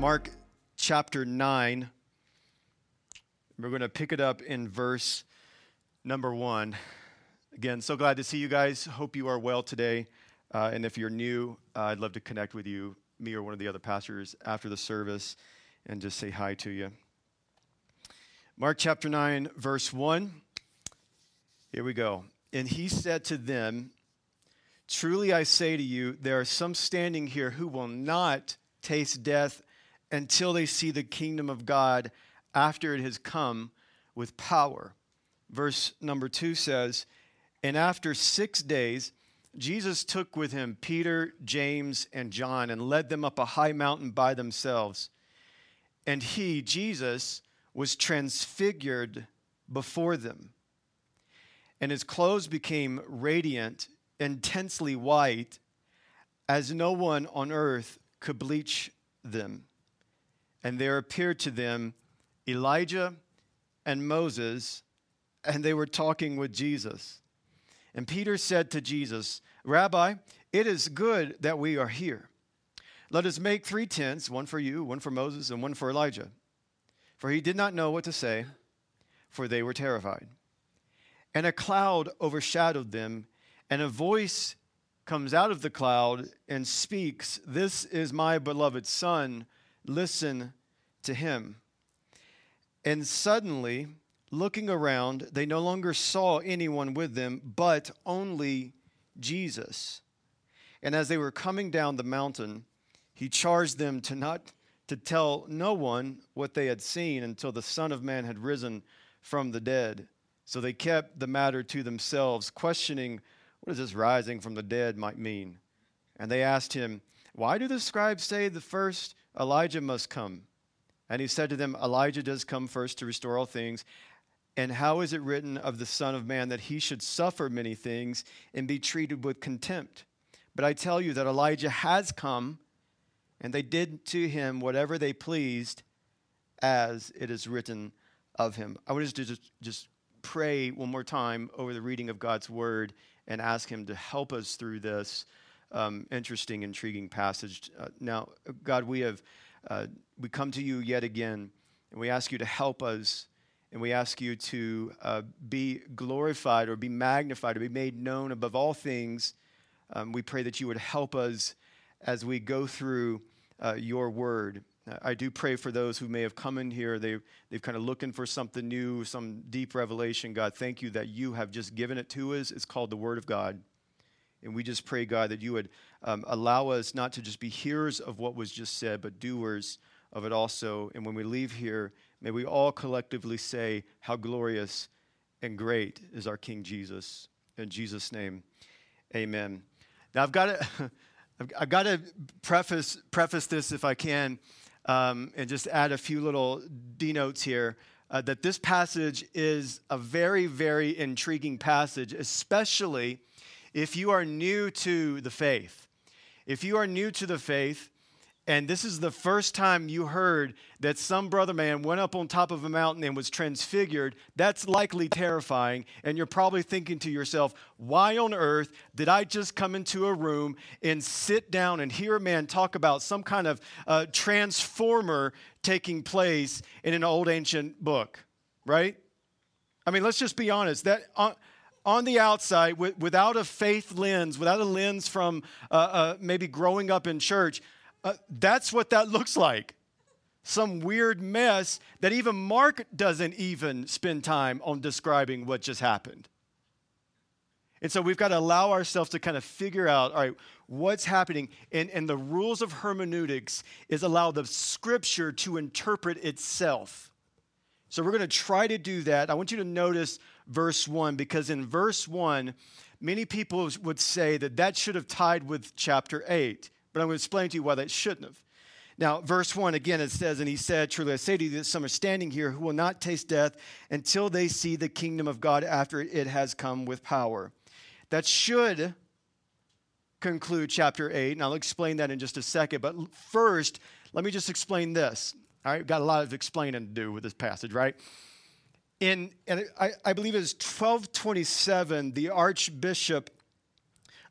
Mark chapter 9. We're going to pick it up in verse number 1. Again, so glad to see you guys. Hope you are well today. Uh, and if you're new, uh, I'd love to connect with you, me or one of the other pastors, after the service and just say hi to you. Mark chapter 9, verse 1. Here we go. And he said to them, Truly I say to you, there are some standing here who will not taste death until they see the kingdom of God after it has come with power. Verse number two says, And after six days, Jesus took with him Peter, James, and John and led them up a high mountain by themselves. And he, Jesus, was transfigured before them. And his clothes became radiant, intensely white, as no one on earth could bleach them. And there appeared to them Elijah and Moses, and they were talking with Jesus. And Peter said to Jesus, Rabbi, it is good that we are here. Let us make three tents, one for you, one for Moses, and one for Elijah. For he did not know what to say, for they were terrified. And a cloud overshadowed them, and a voice comes out of the cloud and speaks, This is my beloved Son, listen to him. And suddenly, looking around, they no longer saw anyone with them, but only Jesus. And as they were coming down the mountain, he charged them to not to tell no one what they had seen until the Son of Man had risen from the dead. So they kept the matter to themselves, questioning what does this rising from the dead might mean? And they asked him, Why do the scribes say the first Elijah must come? And he said to them, Elijah does come first to restore all things. And how is it written of the Son of Man that he should suffer many things and be treated with contempt? But I tell you that Elijah has come, and they did to him whatever they pleased, as it is written of him. I want us to just, just pray one more time over the reading of God's word and ask Him to help us through this um, interesting, intriguing passage. Uh, now, God, we have uh, we come to you yet again, and we ask you to help us, and we ask you to uh, be glorified or be magnified or be made known above all things. Um, we pray that you would help us as we go through uh, your word. I do pray for those who may have come in here. They, they've kind of looking for something new, some deep revelation. God, thank you that you have just given it to us. It's called the Word of God. And we just pray, God, that you would um, allow us not to just be hearers of what was just said, but doers of it also. And when we leave here, may we all collectively say, How glorious and great is our King Jesus. In Jesus' name, amen. Now, I've got to. I've got to preface, preface this if I can um, and just add a few little denotes here. Uh, that this passage is a very, very intriguing passage, especially if you are new to the faith. If you are new to the faith, and this is the first time you heard that some brother man went up on top of a mountain and was transfigured, that's likely terrifying. And you're probably thinking to yourself, why on earth did I just come into a room and sit down and hear a man talk about some kind of uh, transformer taking place in an old ancient book, right? I mean, let's just be honest. That. Uh, on the outside, without a faith lens, without a lens from uh, uh, maybe growing up in church, uh, that's what that looks like. Some weird mess that even Mark doesn't even spend time on describing what just happened. And so we've got to allow ourselves to kind of figure out, all right, what's happening. And, and the rules of hermeneutics is allow the scripture to interpret itself. So we're going to try to do that. I want you to notice verse 1 because in verse 1, many people would say that that should have tied with chapter 8. But I'm going to explain to you why that shouldn't have. Now, verse 1 again, it says, And he said, Truly I say to you that some are standing here who will not taste death until they see the kingdom of God after it has come with power. That should conclude chapter 8, and I'll explain that in just a second. But first, let me just explain this. All right, got a lot of explaining to do with this passage, right? In, and I, I believe it was 1227, the Archbishop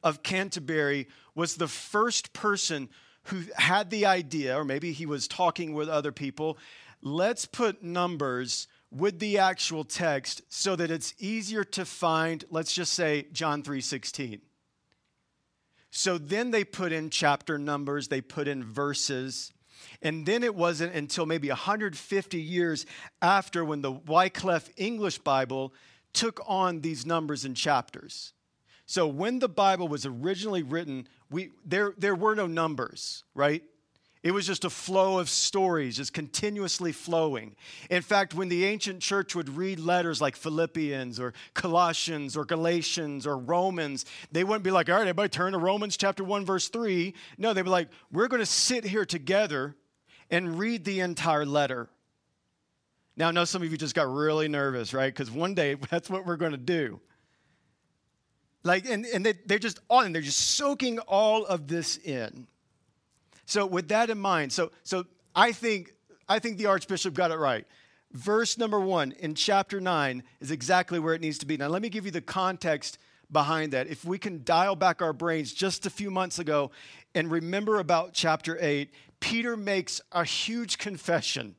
of Canterbury was the first person who had the idea, or maybe he was talking with other people, let's put numbers with the actual text so that it's easier to find, let's just say John 3:16. So then they put in chapter numbers, they put in verses. And then it wasn't until maybe 150 years after when the Wycliffe English Bible took on these numbers and chapters. So when the Bible was originally written, we, there, there were no numbers, right? It was just a flow of stories, just continuously flowing. In fact, when the ancient church would read letters like Philippians or Colossians or Galatians or Romans, they wouldn't be like, all right, everybody turn to Romans chapter 1, verse 3. No, they'd be like, we're going to sit here together and read the entire letter. Now, I know some of you just got really nervous, right? Because one day that's what we're going to do. Like, and, and they, they're just on, they're just soaking all of this in. So with that in mind, so so I think I think the archbishop got it right. Verse number 1 in chapter 9 is exactly where it needs to be. Now let me give you the context behind that. If we can dial back our brains just a few months ago and remember about chapter 8, Peter makes a huge confession.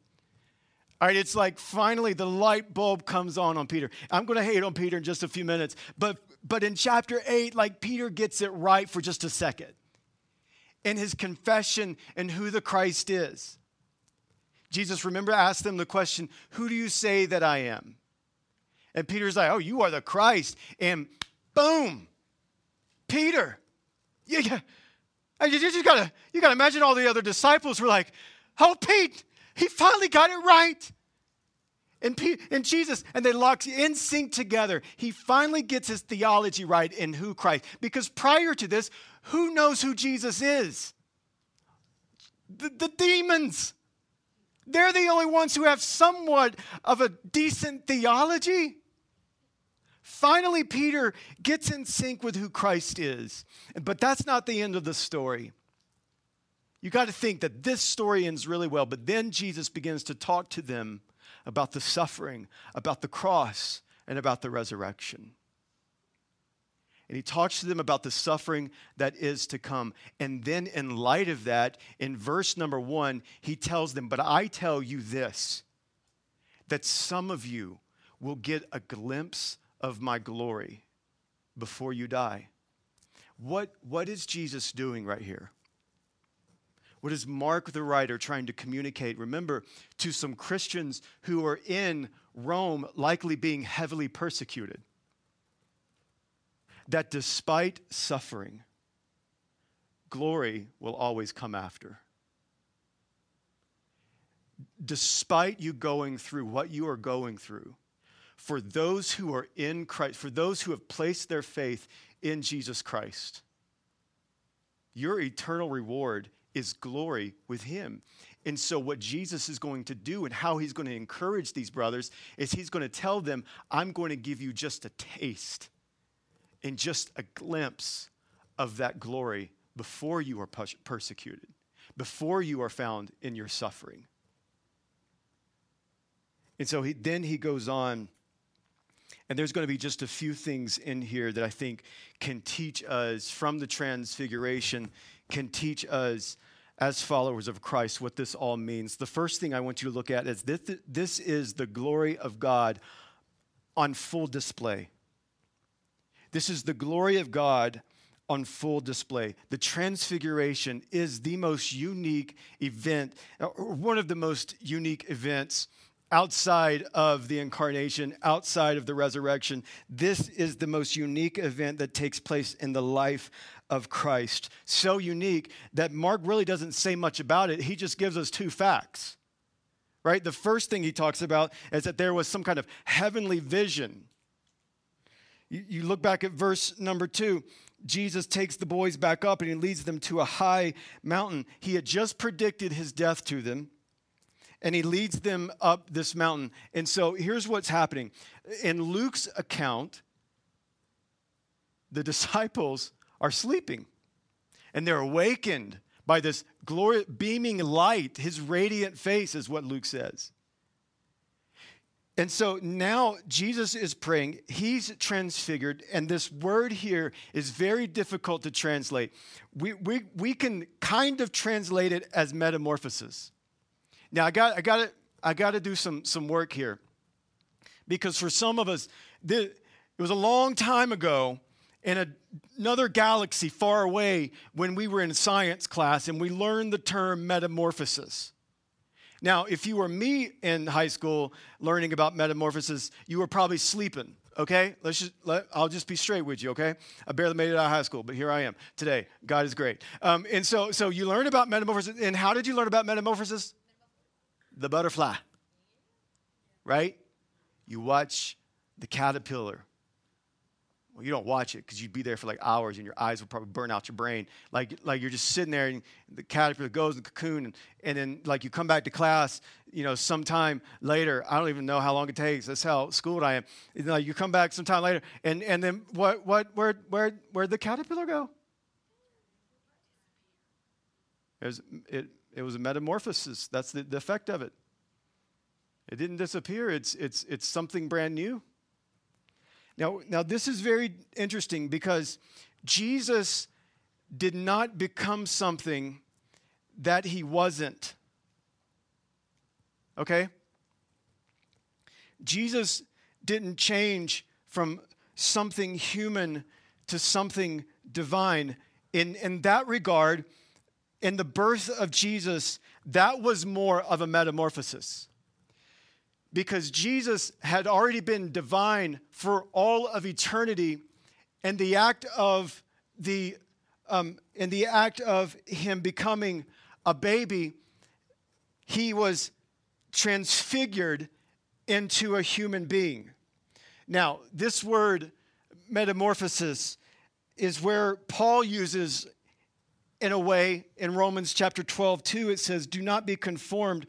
All right, it's like finally the light bulb comes on on Peter. I'm going to hate on Peter in just a few minutes, but but in chapter 8 like Peter gets it right for just a second in his confession and who the Christ is. Jesus, remember, asked them the question, Who do you say that I am? And Peter's like, Oh, you are the Christ. And boom, Peter. Yeah, yeah. You just gotta, you gotta imagine all the other disciples were like, Oh, Pete, he finally got it right. And, Pete, and Jesus, and they lock in sync together. He finally gets his theology right in who Christ. Because prior to this, who knows who Jesus is? The, the demons. They're the only ones who have somewhat of a decent theology. Finally, Peter gets in sync with who Christ is. But that's not the end of the story. You got to think that this story ends really well, but then Jesus begins to talk to them about the suffering, about the cross, and about the resurrection and he talks to them about the suffering that is to come. And then, in light of that, in verse number one, he tells them, But I tell you this, that some of you will get a glimpse of my glory before you die. What, what is Jesus doing right here? What is Mark the writer trying to communicate? Remember, to some Christians who are in Rome, likely being heavily persecuted that despite suffering, glory will always come after. Despite you going through what you are going through, for those who are in Christ, for those who have placed their faith in Jesus Christ, your eternal reward is glory with Him. And so, what Jesus is going to do and how He's going to encourage these brothers is He's going to tell them, I'm going to give you just a taste and just a glimpse of that glory before you are persecuted, before you are found in your suffering. And so he, then he goes on, and there's going to be just a few things in here that I think can teach us from the transfiguration, can teach us as followers of Christ what this all means. The first thing I want you to look at is this, this is the glory of God on full display. This is the glory of God on full display. The Transfiguration is the most unique event, or one of the most unique events outside of the incarnation, outside of the resurrection. This is the most unique event that takes place in the life of Christ. So unique that Mark really doesn't say much about it. He just gives us two facts. Right? The first thing he talks about is that there was some kind of heavenly vision you, look back at verse number two. Jesus takes the boys back up and he leads them to a high mountain. He had just predicted his death to them and he leads them up this mountain. And so here's what's happening. In Luke's account, the disciples are sleeping and they're awakened by this glory beaming light. His radiant face is what Luke says. And so now Jesus is praying. He's transfigured. And this word here is very difficult to translate. We, we, we can kind of translate it as metamorphosis. Now, I got, I got, to, I got to do some, some work here. Because for some of us, the, it was a long time ago in a, another galaxy far away when we were in science class and we learned the term metamorphosis. Now, if you were me in high school learning about metamorphosis, you were probably sleeping. Okay, let's just let, I'll just be straight with you. Okay, I barely made it out of high school, but here I am today. God is great. Um, and so, so you learn about metamorphosis, and how did you learn about metamorphosis? The butterfly, right? You watch the caterpillar well, you don't watch it because you'd be there for like hours and your eyes would probably burn out your brain. Like, like you're just sitting there and the caterpillar goes in the cocoon and, and then like you come back to class, you know, sometime later. I don't even know how long it takes. That's how schooled I am. And, like you come back sometime later and, and then what, what, where, where, where'd the caterpillar go? It was, it, it was a metamorphosis. That's the, the effect of it. It didn't disappear. It's, it's, it's something brand new. Now, now this is very interesting because Jesus did not become something that he wasn't. Okay? Jesus didn't change from something human to something divine. In, in that regard, in the birth of Jesus, that was more of a metamorphosis because Jesus had already been divine for all of eternity, and the act of the um, in the act of him becoming a baby, he was transfigured into a human being. Now, this word metamorphosis is where Paul uses in a way in Romans chapter 12, 2, it says, Do not be conformed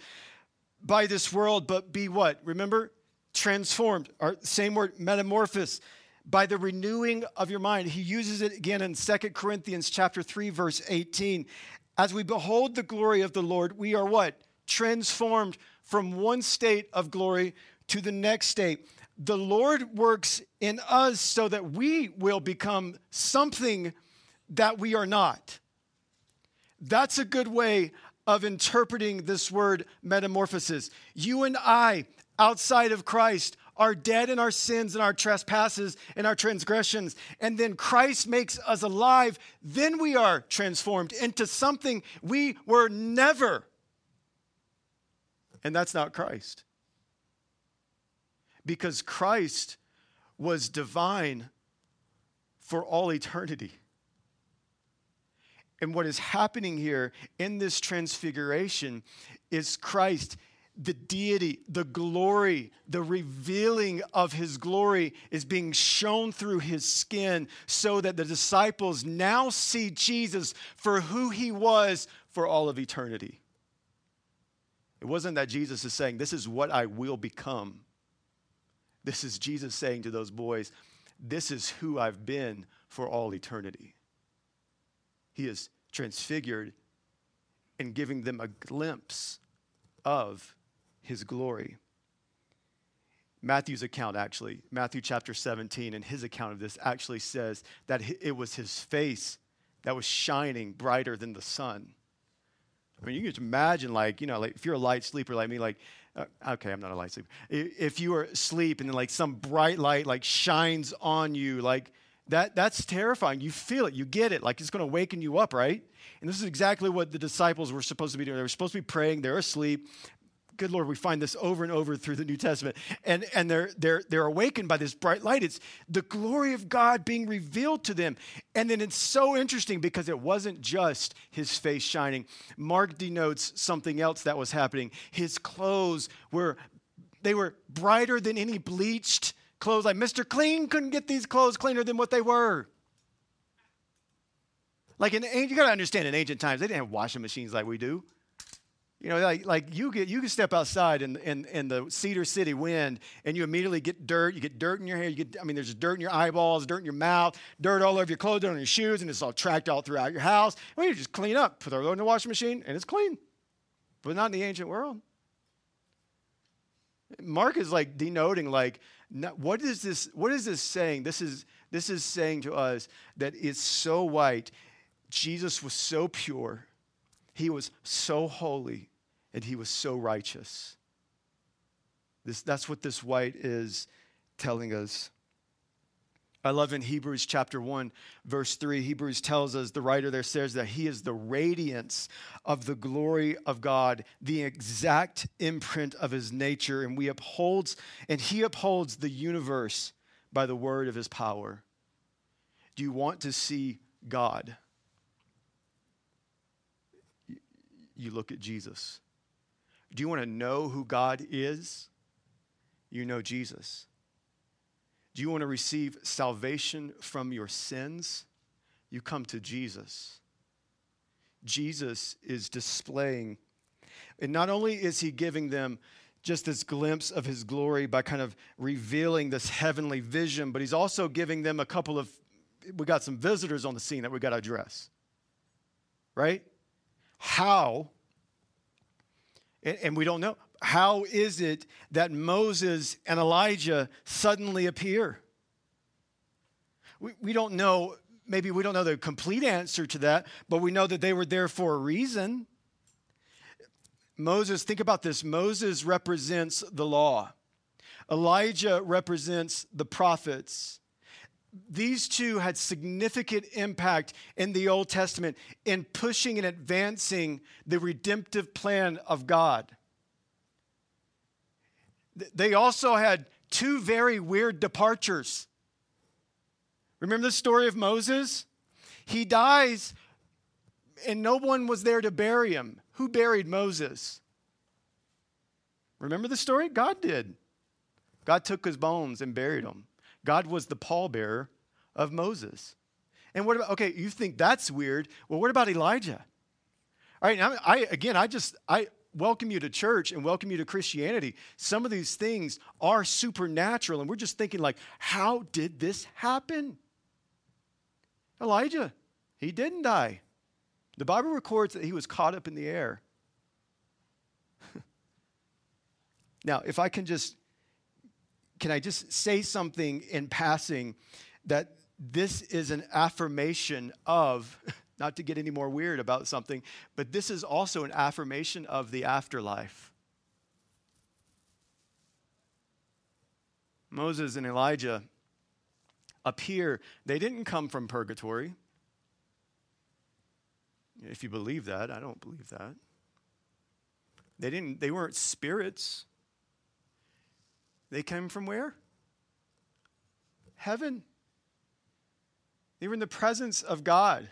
by this world, but be what? Remember? Transformed. Our same word, metamorphosis. By the renewing of your mind. He uses it again in Second Corinthians chapter 3, verse 18. As we behold the glory of the Lord, we are what? Transformed from one state of glory to the next state. The Lord works in us so that we will become something that we are not. That's a good way of interpreting this word metamorphosis. You and I, outside of Christ, are dead in our sins and our trespasses and our transgressions. And then Christ makes us alive. Then we are transformed into something we were never. And that's not Christ. Because Christ was divine for all eternity. And what is happening here in this transfiguration is Christ, the deity, the glory, the revealing of his glory is being shown through his skin so that the disciples now see Jesus for who he was for all of eternity. It wasn't that Jesus is saying, This is what I will become. This is Jesus saying to those boys, This is who I've been for all eternity. He is transfigured and giving them a glimpse of his glory. Matthew's account, actually, Matthew chapter 17, and his account of this actually says that it was his face that was shining brighter than the sun. I mean, you can just imagine, like, you know, like if you're a light sleeper like me, like, uh, okay, I'm not a light sleeper. If you are asleep and then, like, some bright light, like, shines on you, like, that, that's terrifying. You feel it, you get it, like it's going to waken you up, right? And this is exactly what the disciples were supposed to be doing. They were supposed to be praying, they're asleep. Good Lord, we find this over and over through the New Testament. And, and they're, they're, they're awakened by this bright light. It's the glory of God being revealed to them. And then it's so interesting because it wasn't just his face shining. Mark denotes something else that was happening. His clothes were, they were brighter than any bleached clothes like Mr. Clean couldn't get these clothes cleaner than what they were. Like in you gotta understand in ancient times, they didn't have washing machines like we do. You know, like, like you get you can step outside in, in, in the Cedar City wind and you immediately get dirt. You get dirt in your hair. You get I mean, there's dirt in your eyeballs, dirt in your mouth, dirt all over your clothes, dirt on your shoes, and it's all tracked all throughout your house. Well, you just clean up, put it in the washing machine, and it's clean. But not in the ancient world. Mark is like denoting like what is this what is this saying? This is this is saying to us that it's so white. Jesus was so pure. He was so holy and he was so righteous. This, that's what this white is telling us. I love in Hebrews chapter 1, verse 3, Hebrews tells us, the writer there says that he is the radiance of the glory of God, the exact imprint of his nature, and we upholds, and he upholds the universe by the word of his power. Do you want to see God? You look at Jesus. Do you want to know who God is? You know Jesus. Do you want to receive salvation from your sins? You come to Jesus. Jesus is displaying, and not only is he giving them just this glimpse of his glory by kind of revealing this heavenly vision, but he's also giving them a couple of, we got some visitors on the scene that we got to address. Right? How, and, we don't know, how is it that Moses and Elijah suddenly appear? We, we don't know, maybe we don't know the complete answer to that, but we know that they were there for a reason. Moses, think about this Moses represents the law, Elijah represents the prophets. These two had significant impact in the Old Testament in pushing and advancing the redemptive plan of God. They also had two very weird departures. Remember the story of Moses? He dies and no one was there to bury him. Who buried Moses? Remember the story? God did. God took his bones and buried them. God was the pallbearer of Moses. And what about, okay, you think that's weird. Well, what about Elijah? All right, I again, I just, I, welcome you to church and welcome you to Christianity, some of these things are supernatural. And we're just thinking, like, how did this happen? Elijah, he didn't die. The Bible records that he was caught up in the air. now, if I can just, can I just say something in passing that this is an affirmation of not to get any more weird about something, but this is also an affirmation of the afterlife. Moses and Elijah appear, they didn't come from purgatory. If you believe that, I don't believe that. They didn't they weren't spirits. They came from where? Heaven. They were in the presence of God.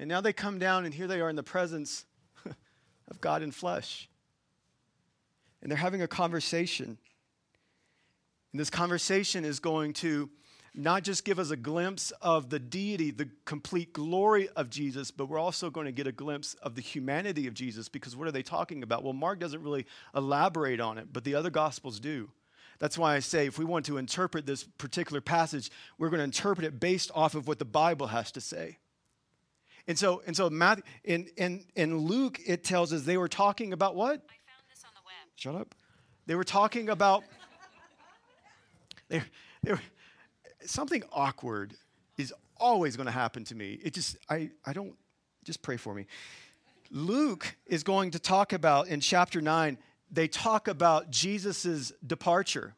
And now they come down, and here they are in the presence of God in flesh. And they're having a conversation. And this conversation is going to not just give us a glimpse of the deity, the complete glory of Jesus, but we're also going to get a glimpse of the humanity of Jesus because what are they talking about? Well, Mark doesn't really elaborate on it, but the other gospels do. That's why I say if we want to interpret this particular passage, we're going to interpret it based off of what the Bible has to say. And so, and so Matthew, in, in, in Luke, it tells us they were talking about what? I found this on the web. Shut up. They were talking about, they, they were, something awkward is always going to happen to me. It just, I, I don't, just pray for me. Luke is going to talk about in chapter 9, they talk about Jesus' departure.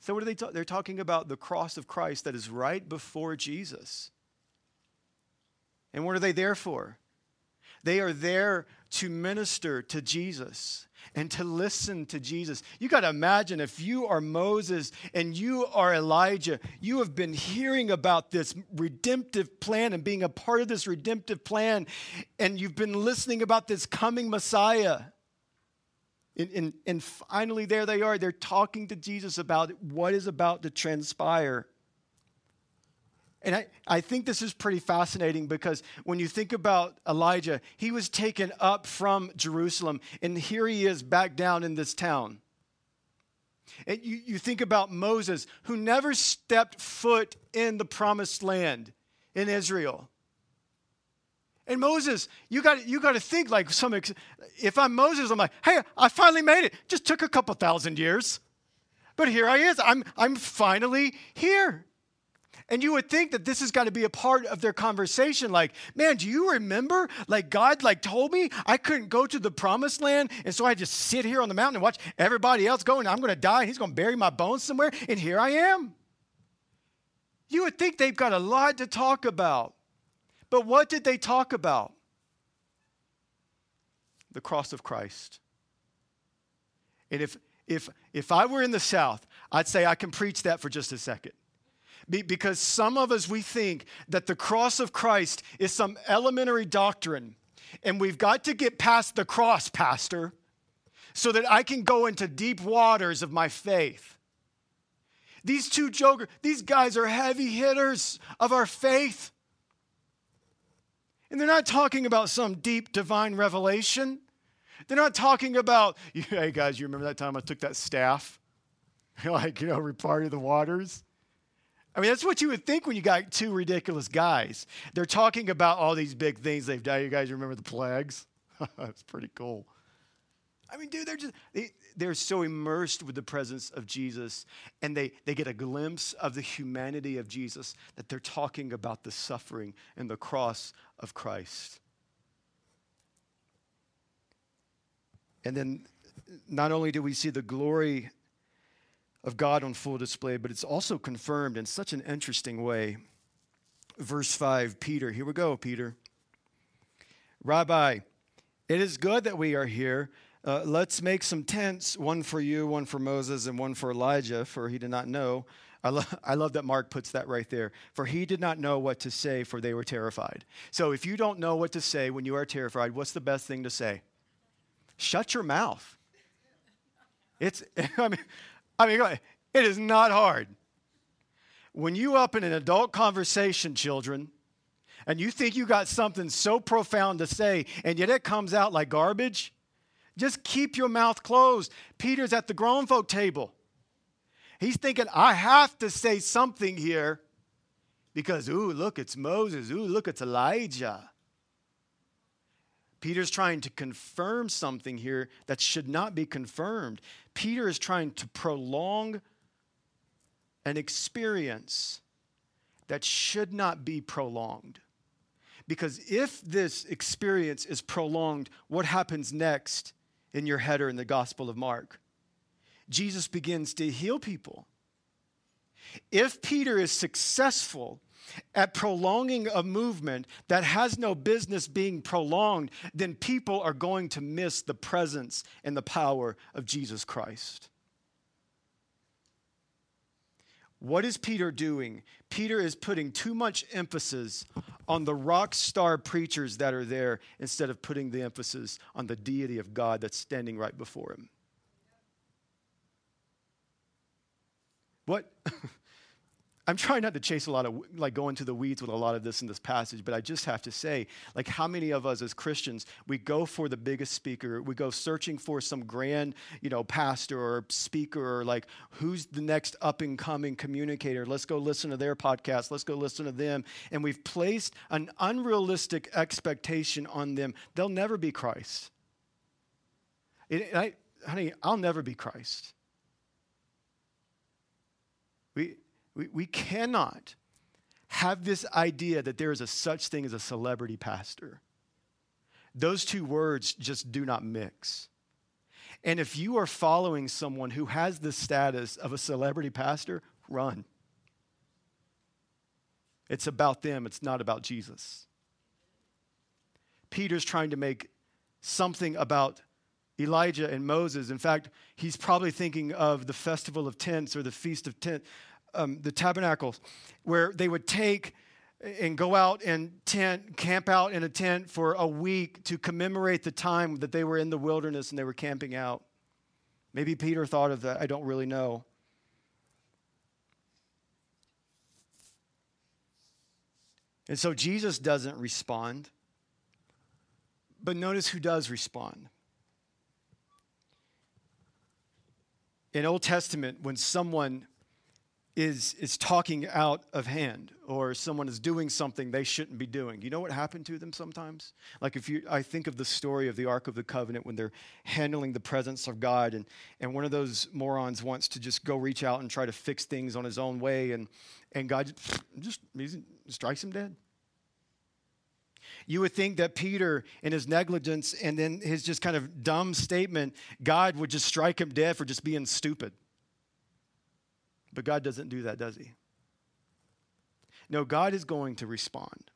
So, what are they talking? They're talking about the cross of Christ that is right before Jesus. And what are they there for? They are there to minister to Jesus and to listen to Jesus. You got to imagine if you are Moses and you are Elijah, you have been hearing about this redemptive plan and being a part of this redemptive plan, and you've been listening about this coming Messiah. And, and, and finally, there they are. They're talking to Jesus about what is about to transpire. And I, I think this is pretty fascinating because when you think about Elijah, he was taken up from Jerusalem, and here he is back down in this town. And you, you think about Moses, who never stepped foot in the promised land in Israel. And Moses, you got you got to think like some. If I'm Moses, I'm like, hey, I finally made it. Just took a couple thousand years, but here I is. I'm I'm finally here. And you would think that this has got to be a part of their conversation. Like, man, do you remember? Like God like told me I couldn't go to the promised land. And so I just sit here on the mountain and watch everybody else go, and I'm gonna die, and he's gonna bury my bones somewhere, and here I am. You would think they've got a lot to talk about. But what did they talk about? The cross of Christ. And if if if I were in the South, I'd say I can preach that for just a second. Be, because some of us, we think that the cross of Christ is some elementary doctrine, and we've got to get past the cross, Pastor, so that I can go into deep waters of my faith. These two jokers, these guys are heavy hitters of our faith. And they're not talking about some deep divine revelation. They're not talking about, hey guys, you remember that time I took that staff? like, you know, reparted the waters? I mean, that's what you would think when you got two ridiculous guys. They're talking about all these big things they've done. You guys remember the plagues? that's pretty cool. I mean, dude, they're just they, they're so immersed with the presence of Jesus and they, they get a glimpse of the humanity of Jesus that they're talking about the suffering and the cross of Christ. And then not only do we see the glory of God on full display, but it's also confirmed in such an interesting way. Verse 5, Peter, here we go, Peter. Rabbi, it is good that we are here. Uh, let's make some tents, one for you, one for Moses, and one for Elijah, for he did not know. I, lo- I love that Mark puts that right there. For he did not know what to say, for they were terrified. So if you don't know what to say when you are terrified, what's the best thing to say? Shut your mouth. It's, I mean, I mean, it is not hard. When you up in an adult conversation, children, and you think you got something so profound to say, and yet it comes out like garbage, just keep your mouth closed. Peter's at the grown folk table. He's thinking, I have to say something here because, ooh, look, it's Moses. Ooh, look, it's Elijah. Peter's trying to confirm something here that should not be confirmed. Peter is trying to prolong an experience that should not be prolonged. Because if this experience is prolonged, what happens next in your header in the Gospel of Mark? Jesus begins to heal people. If Peter is successful at prolonging a movement that has no business being prolonged, then people are going to miss the presence and the power of Jesus Christ. What is Peter doing? Peter is putting too much emphasis on the rock star preachers that are there instead of putting the emphasis on the deity of God that's standing right before him. What? I'm trying not to chase a lot of, like, go into the weeds with a lot of this in this passage, but I just have to say, like, how many of us as Christians, we go for the biggest speaker, we go searching for some grand, you know, pastor or speaker, or like, who's the next up and coming communicator? Let's go listen to their podcast, let's go listen to them. And we've placed an unrealistic expectation on them. They'll never be Christ. It, I, honey, I'll never be Christ. We, we, cannot have this idea that there is a such thing as a celebrity pastor. Those two words just do not mix. And if you are following someone who has the status of a celebrity pastor, run. It's about them, it's not about Jesus. Peter's trying to make something about Elijah and Moses. In fact, he's probably thinking of the Festival of Tents or the Feast of Tents um, the tabernacles, where they would take and go out and tent, camp out in a tent for a week to commemorate the time that they were in the wilderness and they were camping out. Maybe Peter thought of that. I don't really know. And so Jesus doesn't respond. But notice who does respond. In Old Testament, when someone is, is talking out of hand or someone is doing something they shouldn't be doing. You know what happened to them sometimes? Like if you I think of the story of the Ark of the Covenant when they're handling the presence of God and, and one of those morons wants to just go reach out and try to fix things on his own way and, and God just, just strikes him dead. You would think that Peter, in his negligence and then his just kind of dumb statement, God would just strike him dead for just being stupid. But God doesn't do that, does He? No, God is going to respond.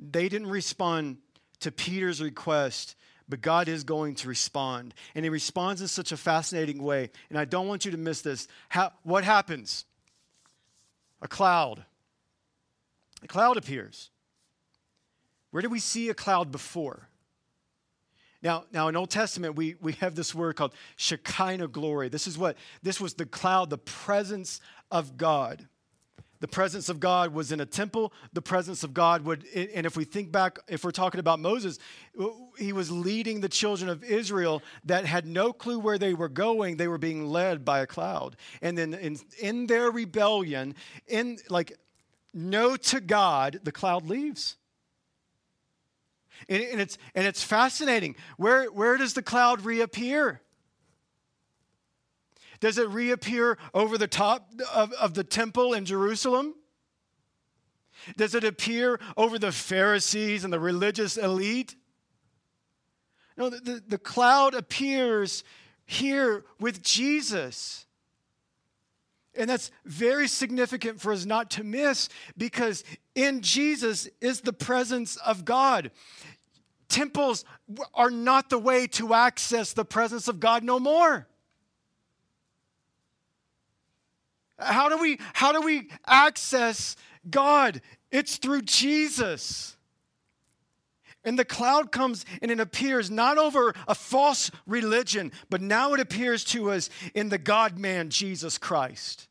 They didn't respond to Peter's request, but God is going to respond. And He responds in such a fascinating way. And I don't want you to miss this. How, what happens? A cloud. A cloud appears. Where did we see a cloud before? Now, now in Old Testament, we, we have this word called Shekinah glory. This is what this was the cloud, the presence of God. The presence of God was in a temple. The presence of God would, and if we think back, if we're talking about Moses, he was leading the children of Israel that had no clue where they were going. They were being led by a cloud. And then in, in their rebellion, in like no to God, the cloud leaves. And, and, it's, and it's fascinating. Where, where does the cloud reappear? Does it reappear over the top of, of the temple in Jerusalem? Does it appear over the Pharisees and the religious elite? No, the, the, the cloud appears here with Jesus. And that's very significant for us not to miss because in Jesus is the presence of God. Temples are not the way to access the presence of God no more. How do we how do we access God? It's through Jesus. And the cloud comes and it appears not over a false religion, but now it appears to us in the God man, Jesus Christ.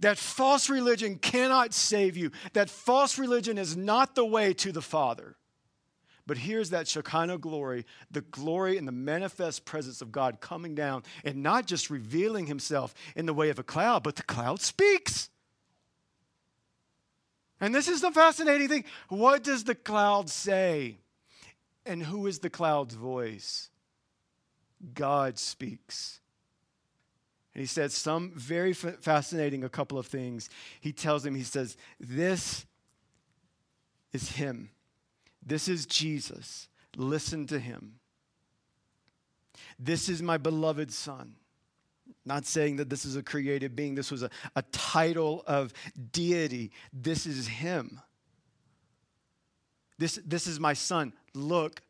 That false religion cannot save you. That false religion is not the way to the Father. But here's that Shekinah glory, the glory and the manifest presence of God coming down and not just revealing himself in the way of a cloud, but the cloud speaks. And this is the fascinating thing. What does the cloud say? And who is the cloud's voice? God speaks. And he says some very fascinating, a couple of things. He tells him, he says, This is him. This is Jesus. Listen to him. This is my beloved Son. Not saying that this is a created being, this was a, a title of deity. This is him. This, this is my son. Look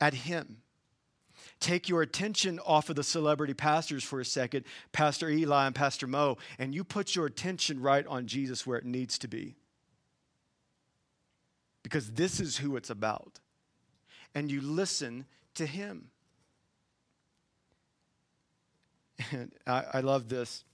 at him. Take your attention off of the celebrity pastors for a second, Pastor Eli and Pastor Mo, and you put your attention right on Jesus where it needs to be. Because this is who it's about. And you listen to him. And I, I love this.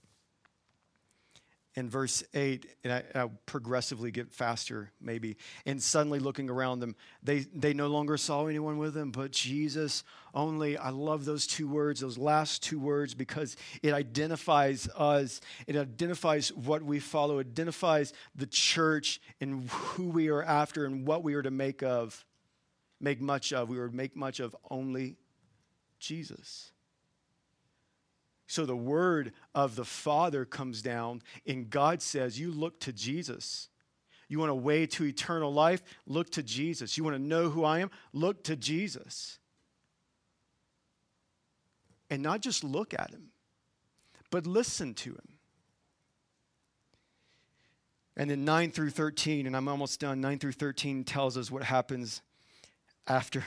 In verse 8, and I, I progressively get faster, maybe. And suddenly looking around them, they, they no longer saw anyone with them but Jesus only. I love those two words, those last two words, because it identifies us. It identifies what we follow, identifies the church and who we are after and what we are to make of, make much of. We are to make much of only Jesus. So the word of the Father comes down, and God says, You look to Jesus. You want a way to eternal life? Look to Jesus. You want to know who I am? Look to Jesus. And not just look at him, but listen to him. And then 9 through 13, and I'm almost done, 9 through 13 tells us what happens after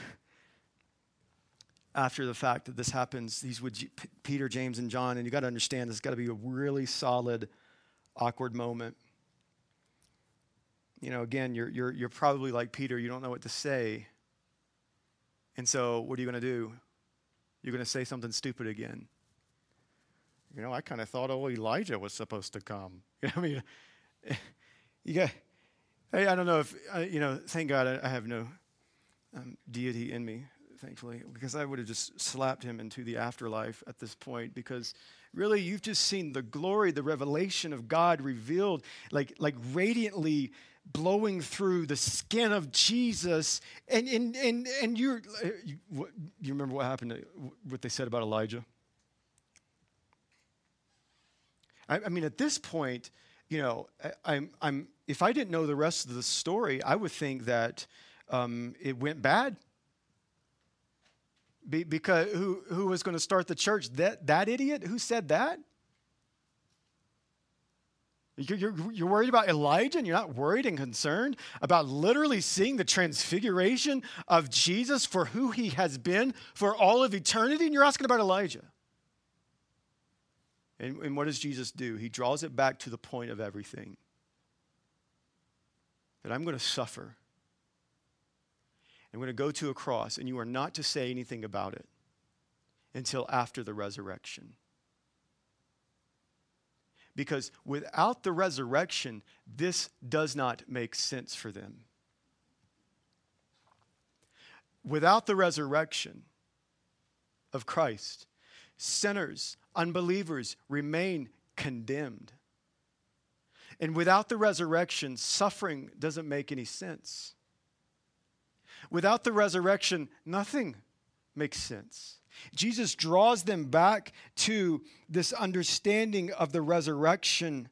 after the fact that this happens, he's with G- Peter, James, and John, and you got to understand this got to be a really solid, awkward moment. You know, again, you're, you're, you're probably like Peter, you don't know what to say. And so, what are you going to do? You're going to say something stupid again. You know, I kind of thought, oh, Elijah was supposed to come. You know, I mean, you got, I, I don't know if, uh, you know, thank God I, I have no um, deity in me thankfully, because I would have just slapped him into the afterlife at this point. Because really, you've just seen the glory, the revelation of God revealed, like, like radiantly blowing through the skin of Jesus. And, and, and, and you're, you, what, you remember what happened, to, what they said about Elijah? I, I mean, at this point, you know, I, I'm, I'm, if I didn't know the rest of the story, I would think that um, it went bad. Be, because who, who was going to start the church? That, that idiot? Who said that? You're, you're, you're, worried about Elijah and you're not worried and concerned about literally seeing the transfiguration of Jesus for who he has been for all of eternity? And you're asking about Elijah. And, and what does Jesus do? He draws it back to the point of everything that I'm going to suffer. I'm going to go to a cross, and you are not to say anything about it until after the resurrection. Because without the resurrection, this does not make sense for them. Without the resurrection of Christ, sinners, unbelievers remain condemned. And without the resurrection, suffering doesn't make any sense. Without the resurrection, nothing makes sense. Jesus draws them back to this understanding of the resurrection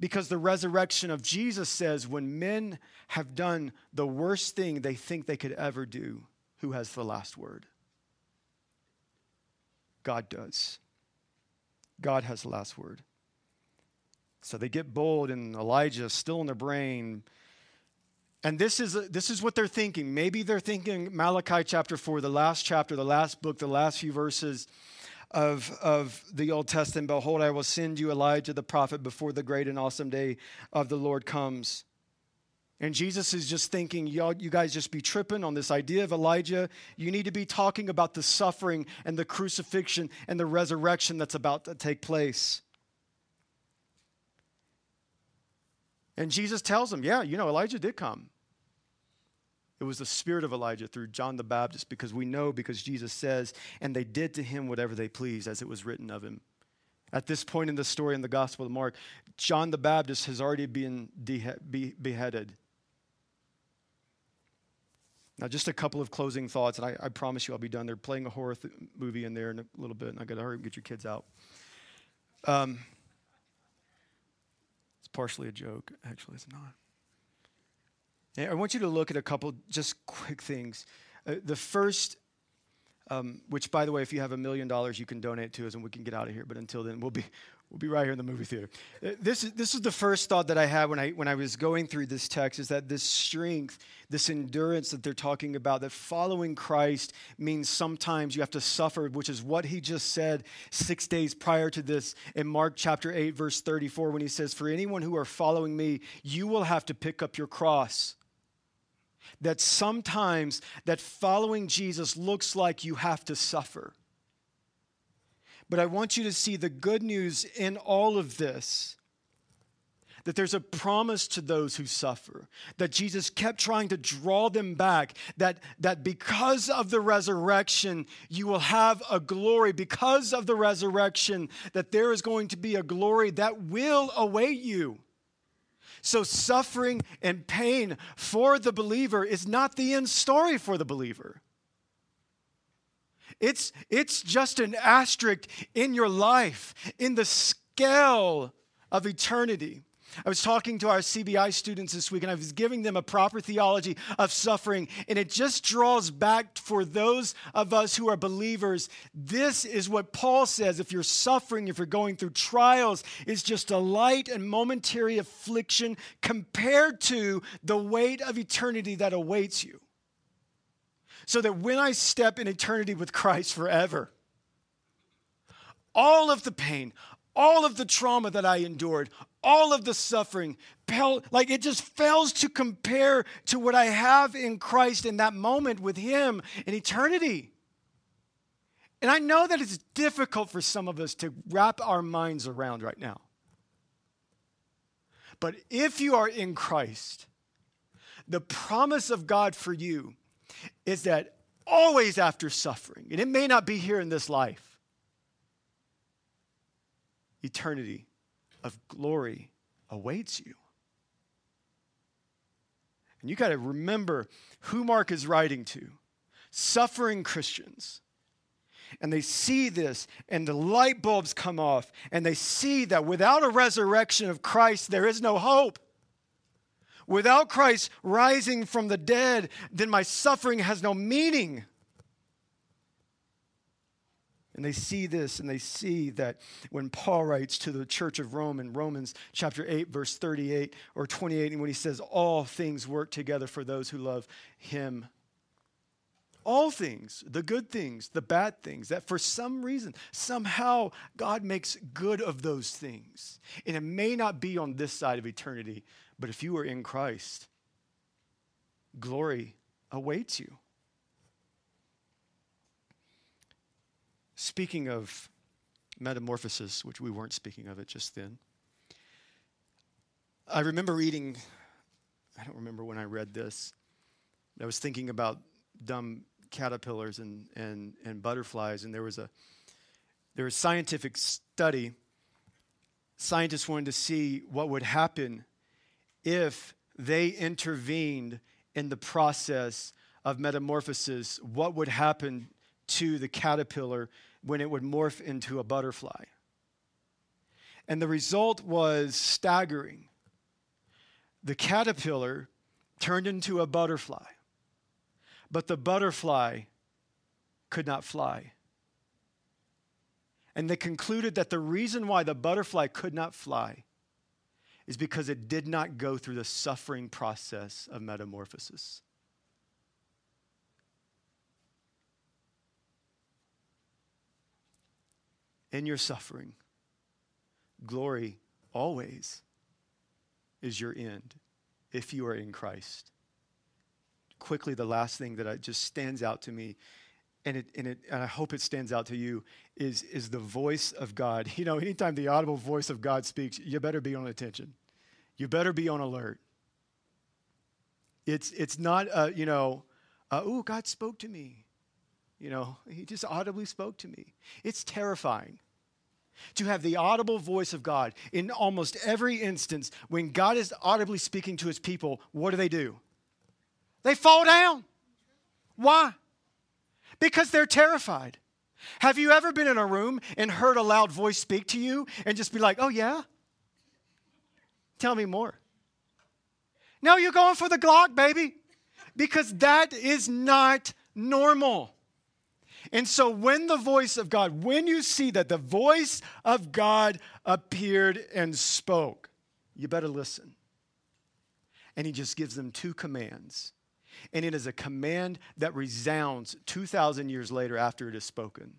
because the resurrection of Jesus says when men have done the worst thing they think they could ever do, who has the last word? God does. God has the last word. So they get bold, and Elijah is still in their brain. And this is, this is what they're thinking. Maybe they're thinking Malachi chapter 4, the last chapter, the last book, the last few verses of, of the Old Testament. Behold, I will send you Elijah the prophet before the great and awesome day of the Lord comes. And Jesus is just thinking, y'all, you guys just be tripping on this idea of Elijah. You need to be talking about the suffering and the crucifixion and the resurrection that's about to take place. And Jesus tells them, yeah, you know, Elijah did come. It was the spirit of Elijah through John the Baptist because we know, because Jesus says, and they did to him whatever they pleased, as it was written of him. At this point in the story in the Gospel of Mark, John the Baptist has already been de- beheaded. Now, just a couple of closing thoughts, and I, I promise you I'll be done. They're playing a horror th- movie in there in a little bit, and I got to hurry and get your kids out. Um, it's partially a joke. Actually, it's not. I want you to look at a couple just quick things. Uh, the first, um, which by the way, if you have a million dollars, you can donate to us, and we can get out of here. But until then, we'll be We'll be right here in the movie theater. Uh, this is, this is the first thought that I had when I, when I was going through this text is that this strength, this endurance that they're talking about, that following Christ means sometimes you have to suffer, which is what he just said six days prior to this in Mark chapter 8, verse 34, when he says, For anyone who are following me, you will have to pick up your cross. That sometimes that following Jesus looks like you have to suffer. But I want you to see the good news in all of this that there's a promise to those who suffer, that Jesus kept trying to draw them back, that, that because of the resurrection, you will have a glory, because of the resurrection, that there is going to be a glory that will await you. So, suffering and pain for the believer is not the end story for the believer. It's, it's just an asterisk in your life, in the scale of eternity. I was talking to our CBI students this week and I was giving them a proper theology of suffering, and it just draws back for those of us who are believers. This is what Paul says if you're suffering, if you're going through trials, is just a light and momentary affliction compared to the weight of eternity that awaits you so that when I step in eternity with Christ forever, all of the pain, all of the trauma that I endured, all of the suffering, like it just fails to compare to what I have in Christ in that moment with Him in eternity. And I know that it's difficult for some of us to wrap our minds around right now. But if you are in Christ, the promise of God for you is that always after suffering. And it may not be here in this life. Eternity of glory awaits you. And you got to remember who Mark is writing to suffering Christians. And they see this, and the light bulbs come off, and they see that without a resurrection of Christ, there is no hope. Without Christ rising from the dead, then my suffering has no meaning. And they see this and they see that when Paul writes to the church of Rome in Romans chapter 8, verse 38 or 28, and when he says, All things work together for those who love him. All things, the good things, the bad things, that for some reason, somehow God makes good of those things. And it may not be on this side of eternity, but if you are in Christ, glory awaits you. Speaking of metamorphosis, which we weren't speaking of it just then, I remember reading, I don't remember when I read this. I was thinking about dumb caterpillars and, and, and butterflies, and there was a there was a scientific study. Scientists wanted to see what would happen if they intervened in the process of metamorphosis, what would happen to the caterpillar when it would morph into a butterfly. And the result was staggering. The caterpillar turned into a butterfly, but the butterfly could not fly. And they concluded that the reason why the butterfly could not fly is because it did not go through the suffering process of metamorphosis. in your suffering. Glory always is your end if you are in Christ. Quickly, the last thing that I, just stands out to me, and, it, and, it, and I hope it stands out to you, is, is the voice of God. You know, anytime the audible voice of God speaks, you better be on attention. You better be on alert. It's, it's not, uh, you know, oh, God spoke to me. You know, he just audibly spoke to me. It's terrifying to have the audible voice of God. In almost every instance, when God is audibly speaking to his people, what do they do? They fall down. Why? Because they're terrified. Have you ever been in a room and heard a loud voice speak to you and just be like, oh, yeah? Tell me more. No, you're going for the Glock, baby, because that is not normal. And so, when the voice of God, when you see that the voice of God appeared and spoke, you better listen. And he just gives them two commands. And it is a command that resounds 2,000 years later after it is spoken.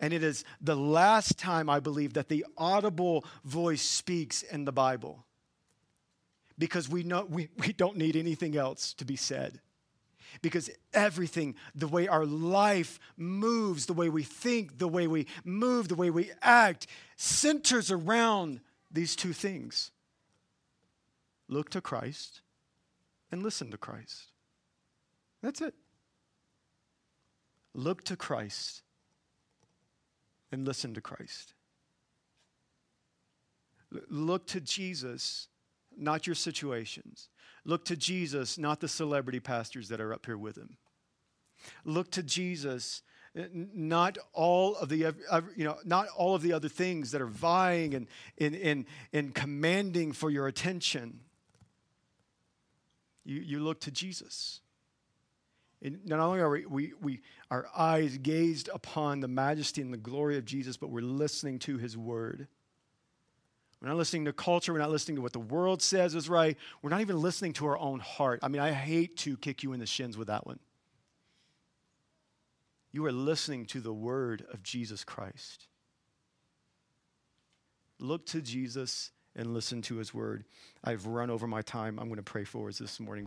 And it is the last time I believe that the audible voice speaks in the Bible. Because we, know, we, we don't need anything else to be said because everything, the way our life moves, the way we think, the way we move, the way we act, centers around these two things look to Christ and listen to Christ. That's it. Look to Christ and listen to Christ. Look to Jesus, not your situations. Look to Jesus, not the celebrity pastors that are up here with him. Look to Jesus, eh, not all of the you know not all of the other things that are vying and in in, in commanding for your attention. You, you look to Jesus. And not only are we, we, we, our eyes gazed upon the majesty and the glory of Jesus, but we're listening to his word. We're not listening to culture. We're not listening to what the world says is right. We're not even listening to our own heart. I mean, I hate to kick you in the shins with that one. You are listening to the word of Jesus Christ. Look to Jesus and listen to his word. I've run over my time. I'm going to pray for us this morning.